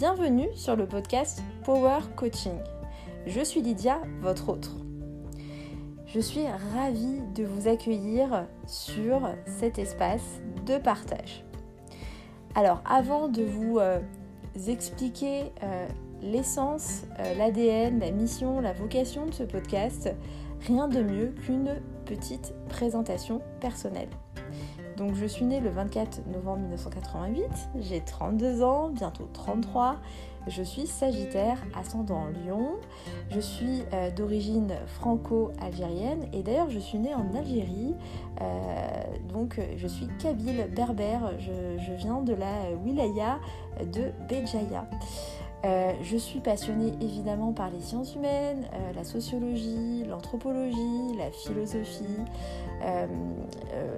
Bienvenue sur le podcast Power Coaching. Je suis Lydia, votre autre. Je suis ravie de vous accueillir sur cet espace de partage. Alors avant de vous euh, expliquer euh, l'essence, euh, l'ADN, la mission, la vocation de ce podcast, rien de mieux qu'une petite présentation personnelle. Donc je suis née le 24 novembre 1988, j'ai 32 ans, bientôt 33. Je suis Sagittaire, ascendant Lion. Je suis euh, d'origine franco-algérienne et d'ailleurs je suis née en Algérie. Euh, donc je suis kabyle berbère. Je, je, viens de la wilaya de Béjaïa. Euh, je suis passionnée évidemment par les sciences humaines, euh, la sociologie, l'anthropologie, la philosophie. Euh,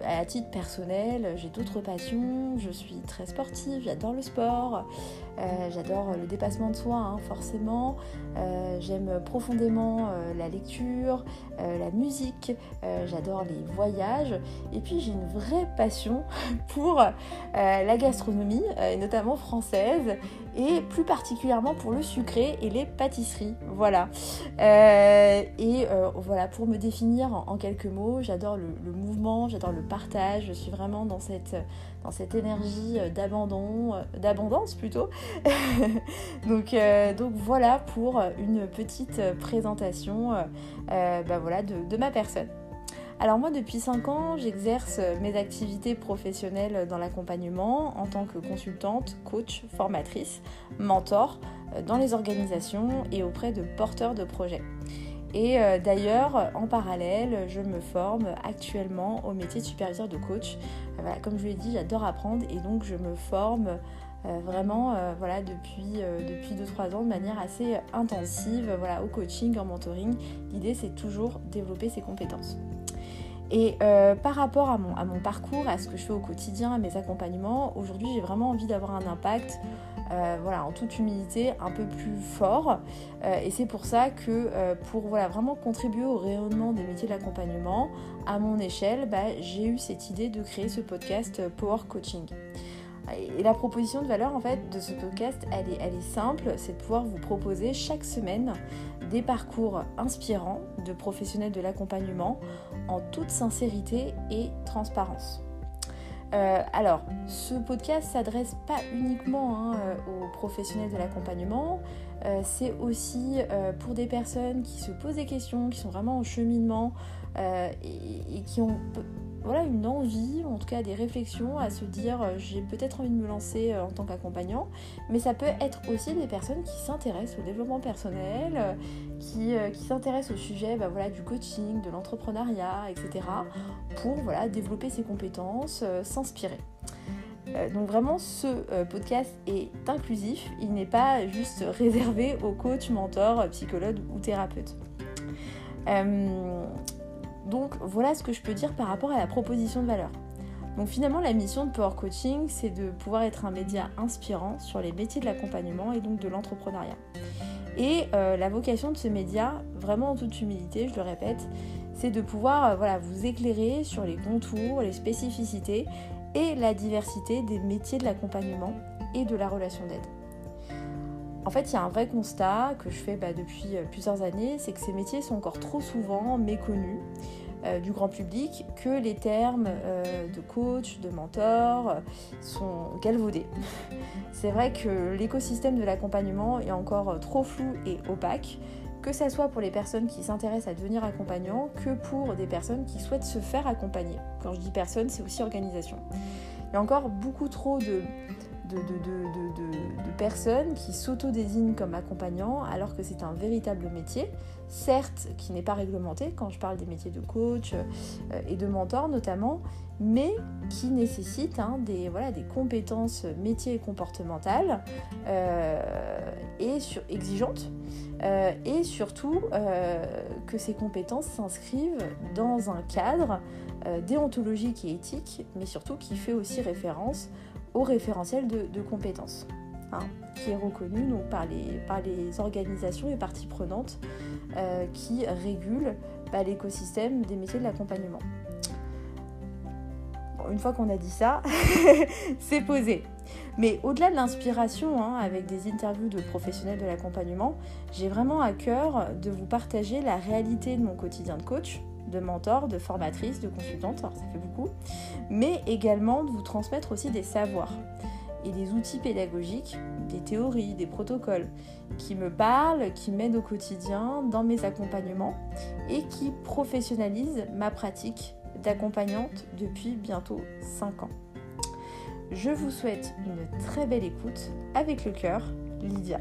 à titre personnel, j'ai d'autres passions. Je suis très sportive, j'adore le sport, j'adore le dépassement de soi, hein, forcément. J'aime profondément la lecture, la musique, j'adore les voyages. Et puis j'ai une vraie passion pour la gastronomie, et notamment française, et plus particulièrement pour le sucré et les pâtisseries. Voilà. Euh, et euh, voilà, pour me définir en, quelques mots, j'adore le, mouvement, j'adore le partage, je suis vraiment dans cette, dans cette énergie d'abandon, d'abondance plutôt. donc, euh, donc voilà pour une petite présentation bah voilà, de ma personne. Alors moi depuis 5 ans, j'exerce mes activités professionnelles dans l'accompagnement en tant que consultante, coach, formatrice, mentor euh, dans les organisations et auprès de porteurs de projets. Et euh, d'ailleurs, en parallèle, je me forme actuellement au métier de superviseur de coach. Euh, comme je l'ai dit, j'adore apprendre et donc je me forme vraiment voilà, depuis, depuis 2-3 ans de manière assez intensive voilà, au coaching, en mentoring. L'idée, c'est toujours développer ses compétences. Et euh, par rapport à mon, parcours, à ce que je fais au quotidien, à mes accompagnements, aujourd'hui j'ai vraiment envie d'avoir un impact, euh, voilà, en toute humilité, un peu plus fort. Euh, et c'est pour ça que pour voilà, vraiment contribuer au rayonnement des métiers de l'accompagnement, à mon échelle, bah, j'ai eu cette idée de créer ce podcast Power Coaching. Et la proposition de valeur en fait de ce podcast, elle est, simple, c'est de pouvoir vous proposer chaque semaine des parcours inspirants de professionnels de l'accompagnement en toute sincérité et transparence. Euh, alors, ce podcast s'adresse pas uniquement hein, euh, aux professionnels de l'accompagnement, euh, c'est aussi pour des personnes qui se posent des questions, qui sont vraiment en cheminement et, qui ont voilà, une envie, en tout cas des réflexions à se dire euh, j'ai peut-être envie de me lancer euh, en tant qu'accompagnant, mais ça peut être aussi des personnes qui s'intéressent au développement personnel, euh, qui, s'intéressent au sujet bah, voilà, du coaching, de l'entrepreneuriat, etc. pour voilà, développer ses compétences, s'inspirer. donc vraiment ce podcast est inclusif, il n'est pas juste réservé aux coachs, mentors, psychologues ou thérapeutes. Donc voilà ce que je peux dire par rapport à la proposition de valeur. Donc finalement la mission de Power Coaching c'est de pouvoir être un média inspirant sur les métiers de l'accompagnement et donc de l'entrepreneuriat. Et euh, la vocation de ce média, vraiment en toute humilité, je le répète, c'est de pouvoir euh, vous éclairer sur les contours, les spécificités et la diversité des métiers de l'accompagnement et de la relation d'aide. En fait, il y a un vrai constat que je fais bah, depuis euh, plusieurs années, c'est que ces métiers sont encore trop souvent méconnus euh, du grand public, que les termes euh, de coach, de mentor sont galvaudés. c'est vrai que l'écosystème de l'accompagnement est encore trop flou et opaque, que ce soit pour les personnes qui s'intéressent à devenir accompagnants, que pour des personnes qui souhaitent se faire accompagner. Quand je dis personne, c'est aussi organisation. Il y a encore beaucoup trop de de, personnes qui s'auto-désignent comme accompagnants alors que c'est un véritable métier, certes qui n'est pas réglementé quand je parle des métiers de coach euh, et de mentor notamment, mais qui nécessite hein, des, voilà, des compétences métiers et comportementales euh, et sur, exigeantes euh, et surtout que ces compétences s'inscrivent dans un cadre déontologique et éthique, mais surtout qui fait aussi référence au référentiel de, compétences, hein, qui est reconnu donc, par, les, organisations et parties prenantes euh, qui régulent bah, l'écosystème des métiers de l'accompagnement. une fois qu'on a dit ça, c'est posé. Mais au-delà de l'inspiration, hein, avec des interviews de professionnels de l'accompagnement, j'ai vraiment à cœur de vous partager la réalité de mon quotidien de coach, de mentor, de formatrice, de consultante, ça fait beaucoup, mais également de vous transmettre aussi des savoirs et des outils pédagogiques, des théories, des protocoles qui me parlent, qui m'aident au quotidien dans mes accompagnements et qui professionnalisent ma pratique d'accompagnante depuis bientôt 5 ans. Je vous souhaite une très belle écoute avec le cœur, Lydia.